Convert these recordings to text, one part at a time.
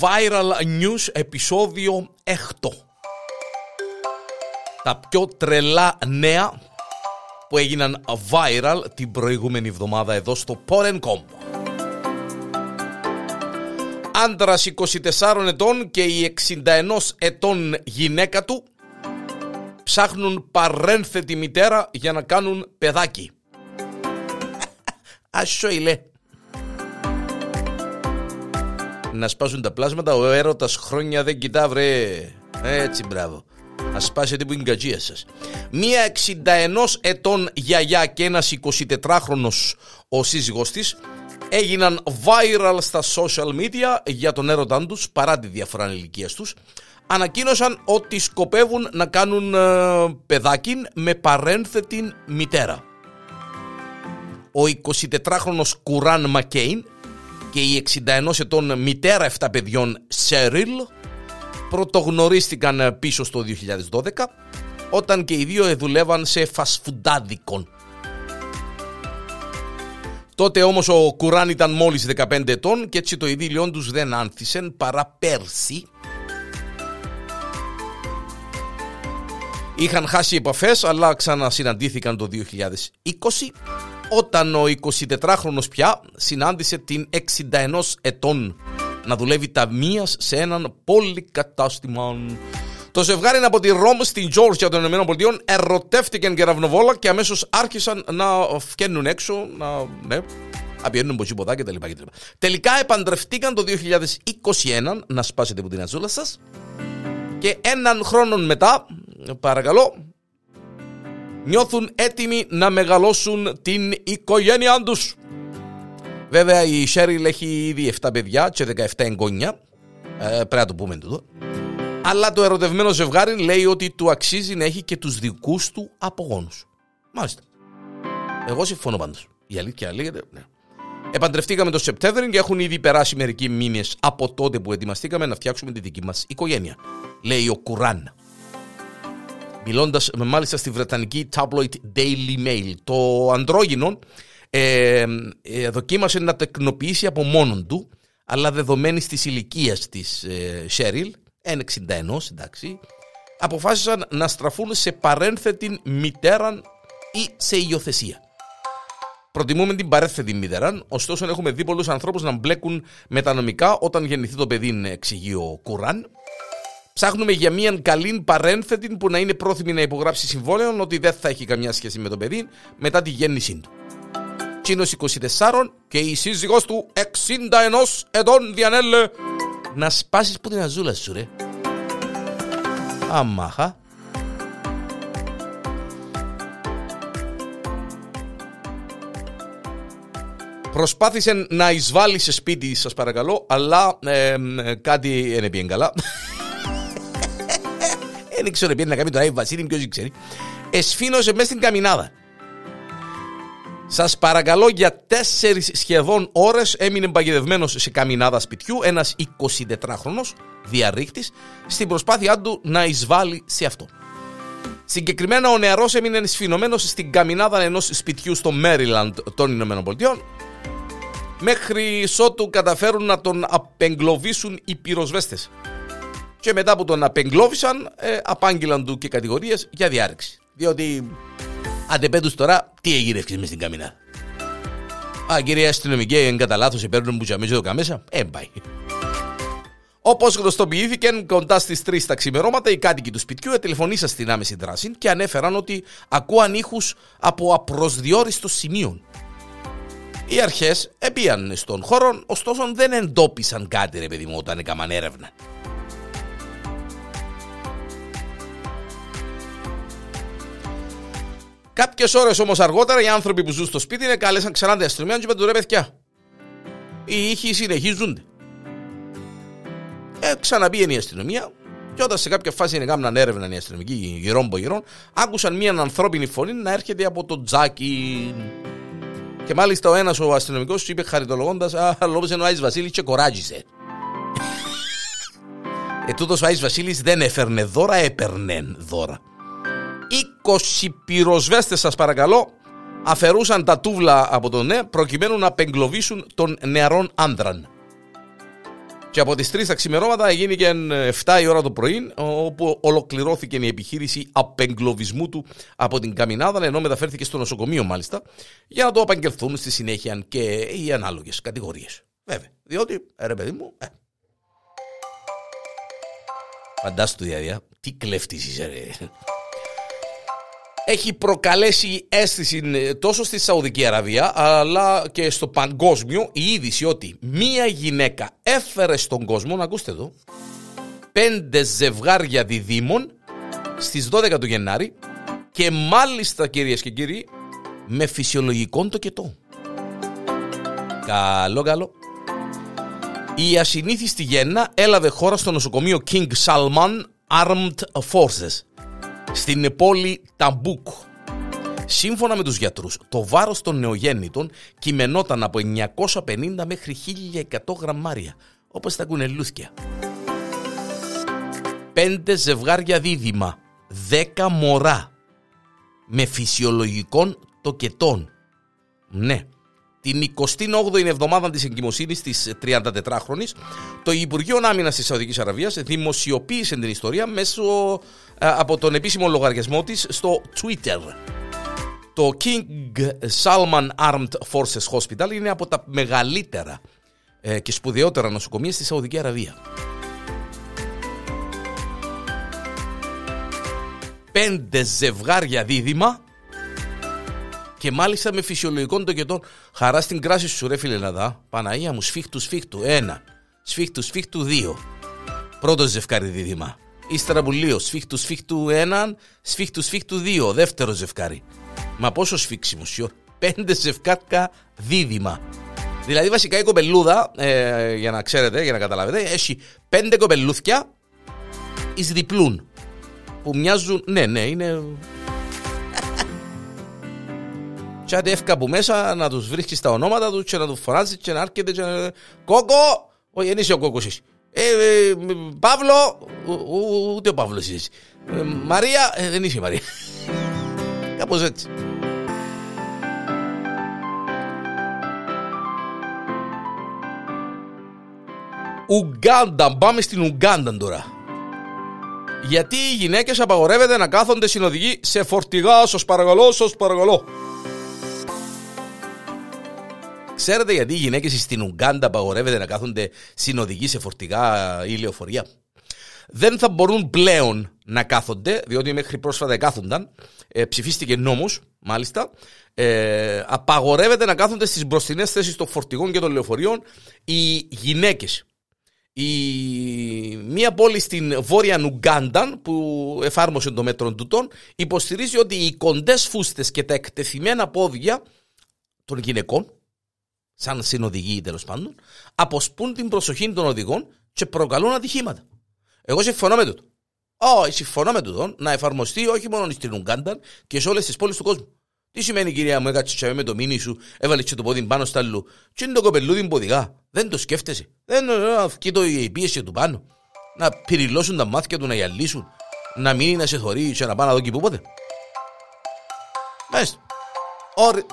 Viral News επεισόδιο 6. Τα πιο τρελά νέα που έγιναν viral την προηγούμενη εβδομάδα εδώ στο Porencom. Άντρας 24 ετών και η 61 ετών γυναίκα του ψάχνουν παρένθετη μητέρα για να κάνουν παιδάκι. Άσο Να σπάσουν τα πλάσματα, ο έρωτας χρόνια δεν κοιτά βρε. Έτσι μπράβο. Να σπάσετε που είναι η κατζία σας. Μία 61 ετών γιαγιά και ένας 24χρονος ο σύζυγός της έγιναν viral στα social media για τον έρωτά τους παρά τη διαφορά ηλικίας τους ανακοίνωσαν ότι σκοπεύουν να κάνουν ε, παιδάκι με παρένθετη μητέρα. Ο 24χρονος Κουράν Μακέιν και η 61 ετών μητέρα 7 παιδιών Σέριλ πρωτογνωρίστηκαν πίσω στο 2012 όταν και οι δύο δουλεύαν σε φασφουντάδικον. Τότε όμως ο Κουράν ήταν μόλις 15 ετών και έτσι το ειδήλιόν τους δεν άνθησεν παρά πέρσι Είχαν χάσει επαφές αλλά ξανασυναντήθηκαν το 2020 όταν ο 24χρονος πια συνάντησε την 61 ετών να δουλεύει ταμείας σε έναν πολυκατάστημα. Το ζευγάρι από τη Ρώμ στην Τζόρτζια των ΗΠΑ ερωτεύτηκαν και ραυνοβόλα και αμέσως άρχισαν να φκαίνουν έξω, να, ναι, να πηγαίνουν ποτά κτλ. Τελικά επαντρευτήκαν το 2021, να σπάσετε από την αζούλα σας, και έναν χρόνο μετά, παρακαλώ, νιώθουν έτοιμοι να μεγαλώσουν την οικογένειά τους. Βέβαια η Σέριλ έχει ήδη 7 παιδιά και 17 εγγόνια. Ε, πρέπει να το πούμε τούτο. Αλλά το ερωτευμένο ζευγάρι λέει ότι του αξίζει να έχει και τους δικούς του απογόνους. Μάλιστα. Εγώ συμφωνώ πάντως. Η αλήθεια λέγεται, ναι. Επαντρευτήκαμε το Σεπτέμβριο και έχουν ήδη περάσει μερικοί μήνες από τότε που ετοιμαστήκαμε να φτιάξουμε τη δική μας οικογένεια. Λέει ο Κουράν. Μιλώντας μάλιστα στη βρετανική tabloid Daily Mail, το αντρόγινο ε, ε, δοκίμασε να τεκνοποιήσει από μόνον του, αλλά δεδομένη της ηλικίας της ε, Σέριλ, 1,61 εντάξει, αποφάσισαν να στραφούν σε παρένθετη μητέρα ή σε υιοθεσία. Προτιμούμε την παρέθετη μητέρα, ωστόσο έχουμε δει πολλούς ανθρώπους να μπλέκουν με τα νομικά όταν γεννηθεί το παιδί, εξηγεί ο Κουράν. Ψάχνουμε για μια καλή παρένθετη που να είναι πρόθυμη να υπογράψει συμβόλαιο ότι δεν θα έχει καμιά σχέση με το παιδί μετά τη γέννησή του. Τσίνο 24 και η σύζυγός του 61 ετών διανέλε να σπάσεις που την αζούλα σου ρε. Αμάχα. Προσπάθησε να εισβάλλει σε σπίτι σας παρακαλώ Αλλά ε, κάτι δεν πήγε καλά Δεν ξέρω πήγε να κάνει το Άι Βασίλη Ποιος ξέρει. Εσφήνωσε μέσα στην καμινάδα. Σας παρακαλώ για τέσσερις σχεδόν ώρες Έμεινε παγιδευμένος σε καμινάδα σπιτιού Ένας 24χρονος διαρρήκτης Στην προσπάθειά του να εισβάλλει σε αυτό. Συγκεκριμένα ο νεαρός έμεινε σφινωμένος στην καμινάδα ενός σπιτιού στο Μέριλαντ των Ηνωμένων Πολιτειών μέχρι ότου καταφέρουν να τον απεγκλωβίσουν οι πυροσβέστες. Και μετά που τον απεγκλώβησαν, ε, απάγγειλαν του και κατηγορίες για διάρρηξη. Διότι αντεπέτους τώρα, τι έγινε μες στην καμινά; Α, κύριε αστυνομική, εν κατά λάθος παίρνουν που τζαμίζω εδώ καμέσα; Ε, πάει. Όπως γνωστοποιήθηκε κοντά στις 3 τα ξημερώματα, οι κάτοικοι του σπιτιού ετηλεφωνήσαν στην άμεση δράση και ανέφεραν ότι ακούαν ήχους από απροσδιόριστος σημείο. Οι αρχές επίαν στον χώρο, ωστόσο δεν εντόπισαν κάτι ρε παιδί μου όταν έκαναν έρευνα. Κάποιες ώρες όμως αργότερα οι άνθρωποι που ζουν στο σπίτι είναι κάλεσαν ξανά την αστυνομία και είπαν ρε παιδιά. Οι ήχοι συνεχίζονται. Ε, ξαναπήγαινε η αστυνομία και όταν σε κάποια φάση είναι κάμουν έρευνα οι αστυνομικοί γυρών γυρών, άκουσαν μια ανθρώπινη φωνή να έρχεται από το τζάκι. Και μάλιστα ο ένας ο αστυνομικός του είπε χαριτολογώντας: Α, λόγω ο Άις Βασίλης και κοράγιζε. ε, τούτος ο Άις Βασίλης δεν έφερνε δώρα, έπαιρνε δώρα. 20 πυροσβέστες, σας παρακαλώ, αφαιρούσαν τα τούβλα από τον νέο προκειμένου να απεγκλωβίσουν τον νεαρόν άνδραν. Και από τις 3 τα ξημερώματα γίνηκε 7 η ώρα το πρωί, όπου ολοκληρώθηκε η επιχείρηση απεγκλωβισμού του από την καμινάδα, ενώ μεταφέρθηκε στο νοσοκομείο μάλιστα, για να το απαγγελθούν στη συνέχεια και οι ανάλογες κατηγορίες. Βέβαια, διότι, ρε παιδί μου, ε. Φαντάστο διαδιά, τι κλέφτης είσαι ρε έχει προκαλέσει αίσθηση ε, τόσο στη Σαουδική Αραβία αλλά και στο παγκόσμιο η είδηση ότι μία γυναίκα έφερε στον κόσμο, να ακούστε εδώ, πέντε ζευγάρια διδύμων στις 12 του Γενάρη και μάλιστα κυρίες και κύριοι με φυσιολογικό τοκετό. Καλό καλό. Η ασυνήθιστη γέννα έλαβε χώρα στο νοσοκομείο King Salman Armed Forces στην πόλη Ταμπούκ. Σύμφωνα με τους γιατρούς, το βάρος των νεογέννητων κυμαινόταν από 950 μέχρι 1100 γραμμάρια, όπως τα κουνελούθια. Πέντε ζευγάρια δίδυμα, δέκα μωρά, με φυσιολογικών τοκετών. Ναι, την 28η εβδομάδα της εγκυμοσύνης της 34χρονης, το Υπουργείο Άμυνας της Σαουδικής Αραβίας δημοσιοποίησε την ιστορία μέσω από τον επίσημο λογαριασμό της στο Twitter. Το King Salman Armed Forces Hospital είναι από τα μεγαλύτερα ε, και σπουδαιότερα νοσοκομεία στη Σαουδική Αραβία. Πέντε ζευγάρια δίδυμα και μάλιστα με φυσιολογικό τοκετών. Χαρά στην κράση σου, ρε φίλε Λαδά. Παναγία μου, σφίχτου, σφίχτου. Ένα. Σφίχτου, σφίχτου, δύο. Πρώτο ζευκάρι δίδυμα. Ύστερα που σφίχτου, σφίχτου έναν, σφίχτου, σφίχτου δύο. Δεύτερο ζευκάρι. Μα πόσο σφίξιμο, σιω. Πέντε ζευκάρκα δίδυμα. Δηλαδή βασικά η κοπελούδα, ε, για να ξέρετε, για να καταλάβετε, έχει πέντε κοπελούθια εις διπλούν. Που μοιάζουν, ναι, ναι, είναι και άντε εύκα που μέσα να τους βρίσκεις τα ονόματα τους και να τους φωνάζεις και να έρχεται και να... Κόκο! Όχι, δεν είσαι ο κόκος εσύ. Ε, ε, Παύλο! ούτε ο Παύλος είσαι. Ε, Μαρία! Ε, δεν είσαι η Μαρία. Κάπως έτσι. Ουγκάντα, πάμε στην Ουγκάντα τώρα. Γιατί οι γυναίκες απαγορεύεται να κάθονται συνοδηγοί σε φορτηγά, σας παρακαλώ, σας παρακαλώ. Ξέρετε γιατί οι γυναίκες στην Ουγγάντα απαγορεύεται να κάθονται συνοδικοί σε φορτηγά ή λεωφορεία; Δεν θα μπορούν πλέον να κάθονται, διότι μέχρι πρόσφατα κάθονταν. Ε, ψηφίστηκε νόμος, μάλιστα. Ε, απαγορεύεται να κάθονται στις μπροστινές θέσεις των φορτηγών και των λεωφορείων οι γυναίκες. Η... Μία πόλη στην βόρεια Νουγκάντα που εφάρμοσε το μέτρο τούτων υποστηρίζει ότι οι κοντές φούστες και τα εκτεθειμένα πόδια των γυναικών σαν συνοδηγοί τέλος πάντων, αποσπούν την προσοχή των οδηγών και προκαλούν ατυχήματα. Εγώ συμφωνώ με τούτο. Όχι, συμφωνώ με τούτο να εφαρμοστεί όχι μόνο στην Ουγγάντα και σε όλες τις πόλεις του κόσμου. Τι σημαίνει κυρία μου, έκατσε με το μήνυ σου, έβαλες και το πόδι πάνω στα αλλού. Τι είναι το κοπελούδι ποδηγά. Δεν το σκέφτεσαι. Δεν αυκεί το η πίεση του πάνω. Να πυριλώσουν τα μάτια του, να γυαλίσουν. Να μείνει να σε θωρεί και να πάνε να δω και πού πότε. Μάλιστα.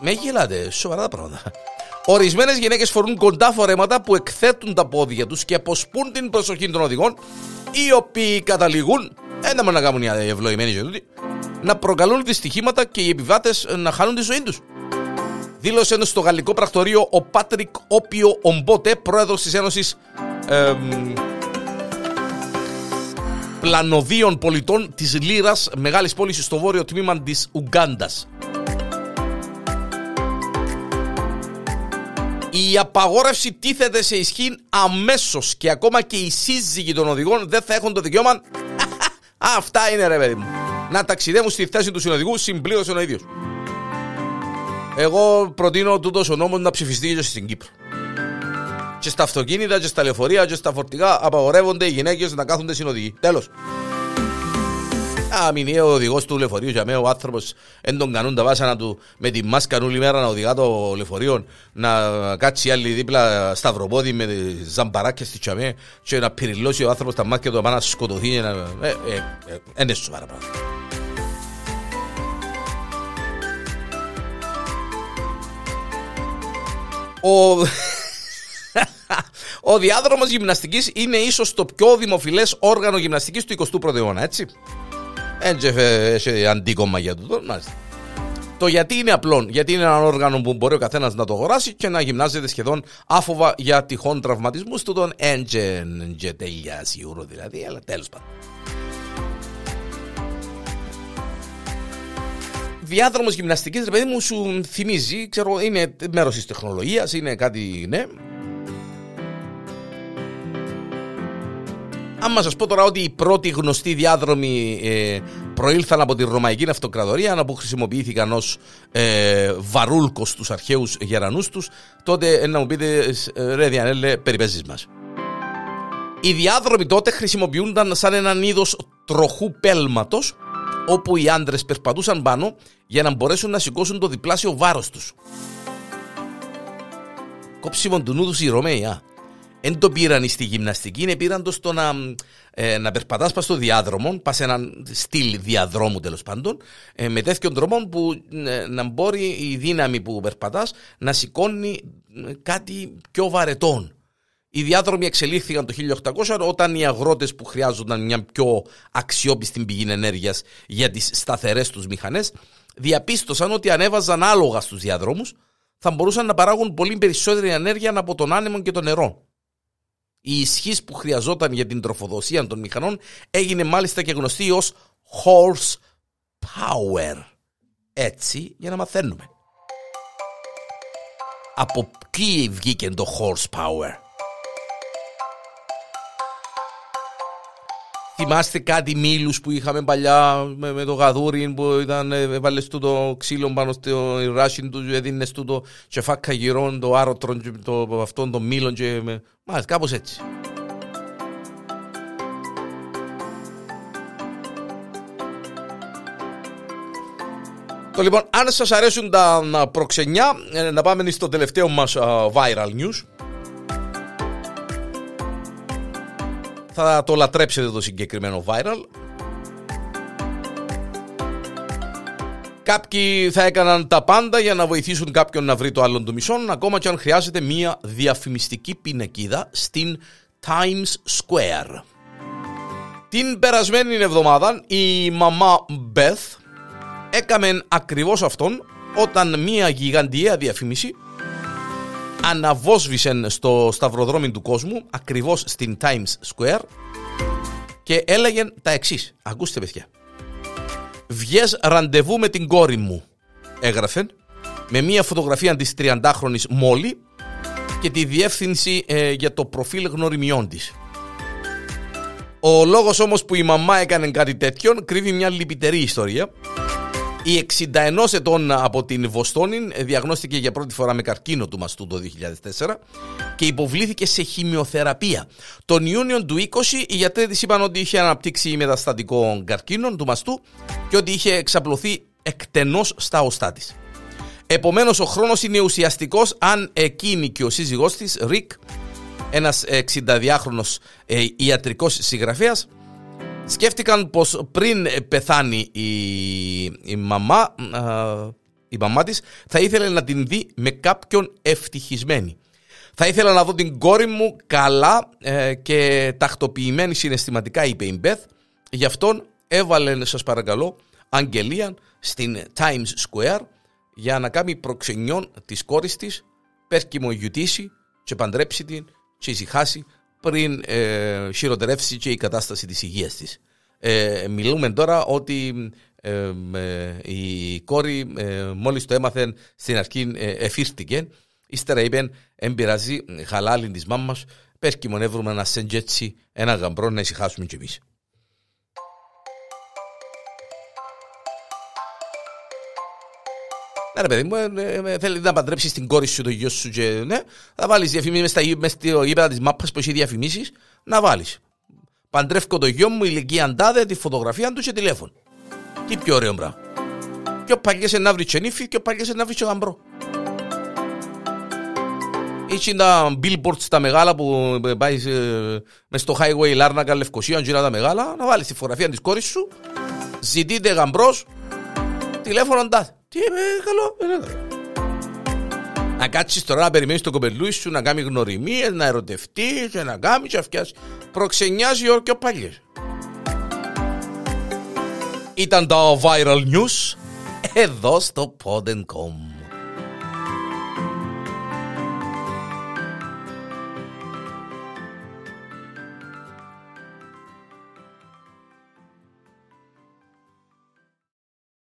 Με γελάτε, σοβαρά τα πράγματα. Ορισμένες γυναίκες φορούν κοντά φορέματα που εκθέτουν τα πόδια τους και αποσπούν την προσοχή των οδηγών, οι οποίοι καταλήγουν, ένα να κάνουν οι ευλογημένοι γελούδοι, να προκαλούν δυστυχήματα και οι επιβάτες να χάνουν τη ζωή τους. Δήλωσε στο γαλλικό πρακτορείο ο Πάτρικ Όπιο Ομπότε, πρόεδρος της Ένωσης ε, Πλανοδίων Πολιτών της Λύρας, μεγάλης πόλης στο βόρειο τμήμα της Ουγγάντας. Η απαγόρευση τίθεται σε ισχύ αμέσως και ακόμα και οι σύζυγοι των οδηγών δεν θα έχουν το δικαίωμα. Αυτά είναι ρε παιδί μου. Να ταξιδεύουν στη θέση του συνοδηγού, συμπλήρωσε ο ίδιος. Εγώ προτείνω τούτος ο νόμος να ψηφιστεί και στην Κύπρο. Και στα αυτοκίνητα, και στα λεωφορεία, και στα φορτηγά απαγορεύονται οι γυναίκες να κάθονται συνοδηγοί. Τέλος. Α, μην είναι ο οδηγός του λεωφορείου για μένα ο άνθρωπος δεν τον κανούν τα βάσανα του με τη μάσκα όλη μέρα να οδηγά το λεωφορείο να κάτσει άλλη δίπλα σταυροπόδι με ζαμπαράκια στη τσαμέ και να πυριλώσει ο άνθρωπος τα μάτια του να σκοτωθεί. Να... Ε, ε, ε, ε, είναι σοβαρά πράγματα. Ο... Ο διάδρομος γυμναστικής είναι ίσως το πιο δημοφιλές όργανο γυμναστικής του 21ου αιώνα, έτσι. Έτσι έχει αντίκομμα για τούτο, μάλιστα. Το γιατί είναι απλό. Γιατί είναι ένα όργανο που μπορεί ο καθένας να το αγοράσει και να γυμνάζεται σχεδόν άφοβα για τυχόν τραυματισμούς του τον έντζεν και τέλεια σίγουρο δηλαδή, αλλά τέλος πάντων. Διάδρομος γυμναστικής, ρε παιδί μου, σου θυμίζει, ξέρω, είναι μέρος της τεχνολογίας, είναι κάτι, ναι, Άμα σας πω τώρα ότι οι πρώτοι γνωστοί διάδρομοι ε, προήλθαν από τη Ρωμαϊκή Αυτοκρατορία, που χρησιμοποιήθηκαν ως ε, βαρούλκος στους αρχαίους γερανούς τους, τότε ε, να μου πείτε, ε, ρε Διανέλε, περιπέζεις μας. Οι διάδρομοι τότε χρησιμοποιούνταν σαν έναν είδος τροχού πέλματος, όπου οι άντρες περπατούσαν πάνω για να μπορέσουν να σηκώσουν το διπλάσιο βάρος τους. Κόψιμον του νου τους οι Ρωμαίοι, α. Δεν το πήραν στη γυμναστική, είναι πήραν το στο να, ε, να περπατάς πας στο διάδρομο, πας σε έναν στυλ διαδρόμου τέλος πάντων, ε, με τέτοιον τρόπο που ε, να μπορεί η δύναμη που περπατάς να σηκώνει ε, κάτι πιο βαρετό. Οι διάδρομοι εξελίχθηκαν το 1800 όταν οι αγρότες που χρειάζονταν μια πιο αξιόπιστη πηγή ενέργειας για τις σταθερές τους μηχανές διαπίστωσαν ότι ανέβαζαν άλογα στους διαδρόμους θα μπορούσαν να παράγουν πολύ περισσότερη ενέργεια από τον άνεμο και το νερό. Η ισχύς που χρειαζόταν για την τροφοδοσία των μηχανών έγινε μάλιστα και γνωστή ως horse power. Έτσι για να μαθαίνουμε. Από ποιοι βγήκε το horse power; Θυμάστε κάτι μήλους που είχαμε παλιά με, με το γαδούρι που ήταν, έβαλες του το ξύλο πάνω στο ράσιν τους, έδινες του το τσεφάκα γυρών, το άρωτρον, το, αυτόν το μήλον και με... Μάλιστα, κάπως έτσι. Το λοιπόν, αν σας αρέσουν τα προξενιά, ε, να πάμε στο τελευταίο μας viral news. Θα το λατρέψετε το συγκεκριμένο viral. Κάποιοι θα έκαναν τα πάντα για να βοηθήσουν κάποιον να βρει το άλλον του μισόν, ακόμα και αν χρειάζεται μία διαφημιστική πινακίδα στην Times Square. Την περασμένη εβδομάδα η μαμά Beth έκαμε ακριβώς αυτόν όταν μία γιγαντιαία διαφήμιση αναβόσβησε στο σταυροδρόμι του κόσμου, ακριβώς στην Times Square και έλεγε τα εξής. Ακούστε παιδιά. Βγες ραντεβού με την κόρη μου, έγραφε, με μία φωτογραφία της 30χρονης Μόλι και τη διεύθυνση ε, για το προφίλ γνωριμιών της. Ο λόγος όμως που η μαμά έκανε κάτι τέτοιο κρύβει μια λυπητερή ιστορία η 61 ετών από την Βοστόνη διαγνώστηκε για πρώτη φορά με καρκίνο του μαστού το 2004 και υποβλήθηκε σε χημειοθεραπεία. Τον Ιούνιο του 20 οι γιατροί της είπαν ότι είχε αναπτύξει μεταστατικό καρκίνο του μαστού και ότι είχε εξαπλωθεί εκτενώς στα οστά της. Επομένως ο χρόνος είναι ουσιαστικός αν εκείνη και ο σύζυγός της, Ρικ, ένας 62χρονος ε, ιατρικός συγγραφέας, σκέφτηκαν πως πριν πεθάνει η, η μαμά, η μαμά της, θα ήθελε να την δει με κάποιον ευτυχισμένη. Θα ήθελα να δω την κόρη μου καλά ε, και τακτοποιημένη συναισθηματικά, είπε η Μπεθ. Γι' αυτόν έβαλε, σας παρακαλώ, αγγελία στην Times Square για να κάνει προξενιόν της κόρης της, πέρκιμο γιουτήσει και παντρέψει την και ησυχάσει πριν ε, χειροτερεύσει και η κατάσταση της υγείας της. Ε, μιλούμε τώρα ότι ε, η κόρη ε, μόλις το έμαθε στην αρχή ε, εφήρτηκε. Ύστερα είπε, εν πειράζει, χαλάλη της μάμας, πες και μονεύουμε ένα σεντζέτσι, ένα γαμπρό να ησυχάσουμε κι εμείς. Ναι, ρε παιδί μου, ε, ε, θέλει να παντρέψεις την κόρη σου, το γιο σου και ναι, θα βάλεις διαφημίσεις μες στο ύπεδα της μάπας που έχει διαφημίσεις, να βάλεις. Παντρεύω το γιο μου, ηλικία αντάδε, τη φωτογραφία του και τηλέφωνο. Τι πιο ωραίο μπράβο. Πιο παλιές να βρεις τσενίφι, πιο παλιές να βρεις γαμπρό. Είχε τα billboards τα μεγάλα που πάει μες στο highway Λάρνακα, Λευκοσία, γύρω τα μεγάλα, να βάλεις τη φωτογραφία της κόρης σου, ζητείτε γαμπρός, τηλέφωνο αντάδε. Τι είπε, καλό, είναι καλό. Να κάτσεις τώρα να περιμένεις το κοπελούι σου να κάνει γνωριμίες, να ερωτευτεί και να κάνει και αυτιάς. Προξενιάζει ο πιο παλιέ. Ήταν τα viral news εδώ στο Pod.com.